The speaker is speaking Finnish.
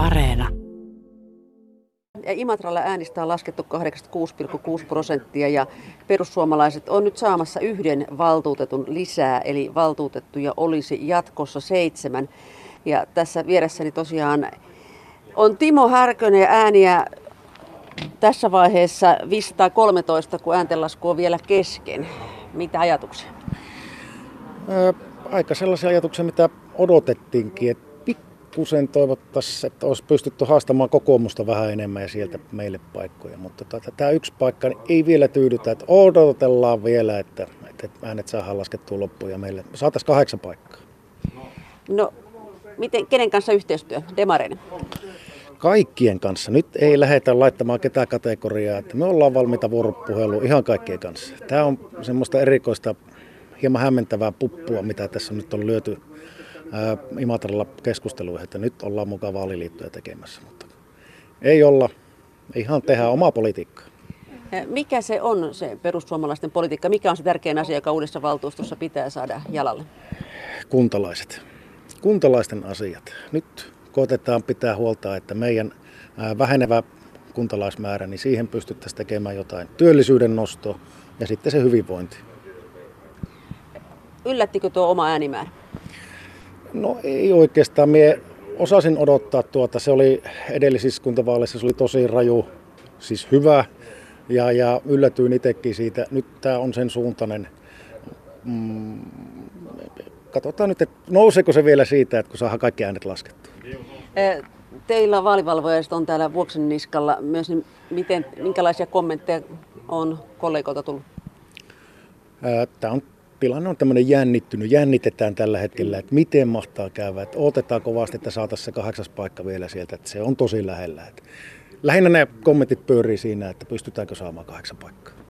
Areena. Ja Imatralla äänistä on laskettu 86,6 prosenttia ja perussuomalaiset on nyt saamassa yhden valtuutetun lisää, eli valtuutettuja olisi jatkossa seitsemän. Ja tässä vieressäni tosiaan on Timo Härkönen ja ääniä tässä vaiheessa 513, kun ääntenlasku on vielä kesken. Mitä ajatuksia? Ää, aika sellaisia ajatuksia, mitä odotettiinkin. Että pikkusen toivottaisiin, että olisi pystytty haastamaan kokoomusta vähän enemmän ja sieltä meille paikkoja. Mutta tota, tämä yksi paikka niin ei vielä tyydytä, että odotellaan vielä, että, että äänet saadaan laskettua loppuun ja meille saataisiin kahdeksan paikkaa. No, miten, kenen kanssa yhteistyö? Demareiden? Kaikkien kanssa. Nyt ei lähdetä laittamaan ketään kategoriaa, että me ollaan valmiita vuoropuheluun ihan kaikkien kanssa. Tämä on semmoista erikoista, hieman hämmentävää puppua, mitä tässä nyt on lyöty ää, Imatralla keskusteluihin, että nyt ollaan mukaan vaaliliittoja tekemässä. Mutta ei olla, ihan tehdään omaa politiikkaa. Mikä se on se perussuomalaisten politiikka? Mikä on se tärkein asia, joka uudessa valtuustossa pitää saada jalalle? Kuntalaiset. Kuntalaisten asiat. Nyt koetetaan pitää huolta, että meidän vähenevä kuntalaismäärä, niin siihen pystyttäisiin tekemään jotain työllisyyden nosto ja sitten se hyvinvointi. Yllättikö tuo oma äänimäärä? No ei oikeastaan. Mie osasin odottaa tuota. Se oli edellisissä kuntavaaleissa se oli tosi raju, siis hyvä. Ja, ja yllätyin itsekin siitä. Nyt tämä on sen suuntainen. Mm, katsotaan nyt, että nouseeko se vielä siitä, että kun saadaan kaikki äänet laskettua. Teillä vaalivalvojat on täällä Vuoksen niskalla myös, niin miten, minkälaisia kommentteja on kollegoilta tullut? Tämä on tilanne on tämmöinen jännittynyt, jännitetään tällä hetkellä, että miten mahtaa käydä, että otetaan kovasti, että saataisiin se kahdeksas paikka vielä sieltä, että se on tosi lähellä. Että lähinnä ne kommentit pyörii siinä, että pystytäänkö saamaan kahdeksan paikkaa.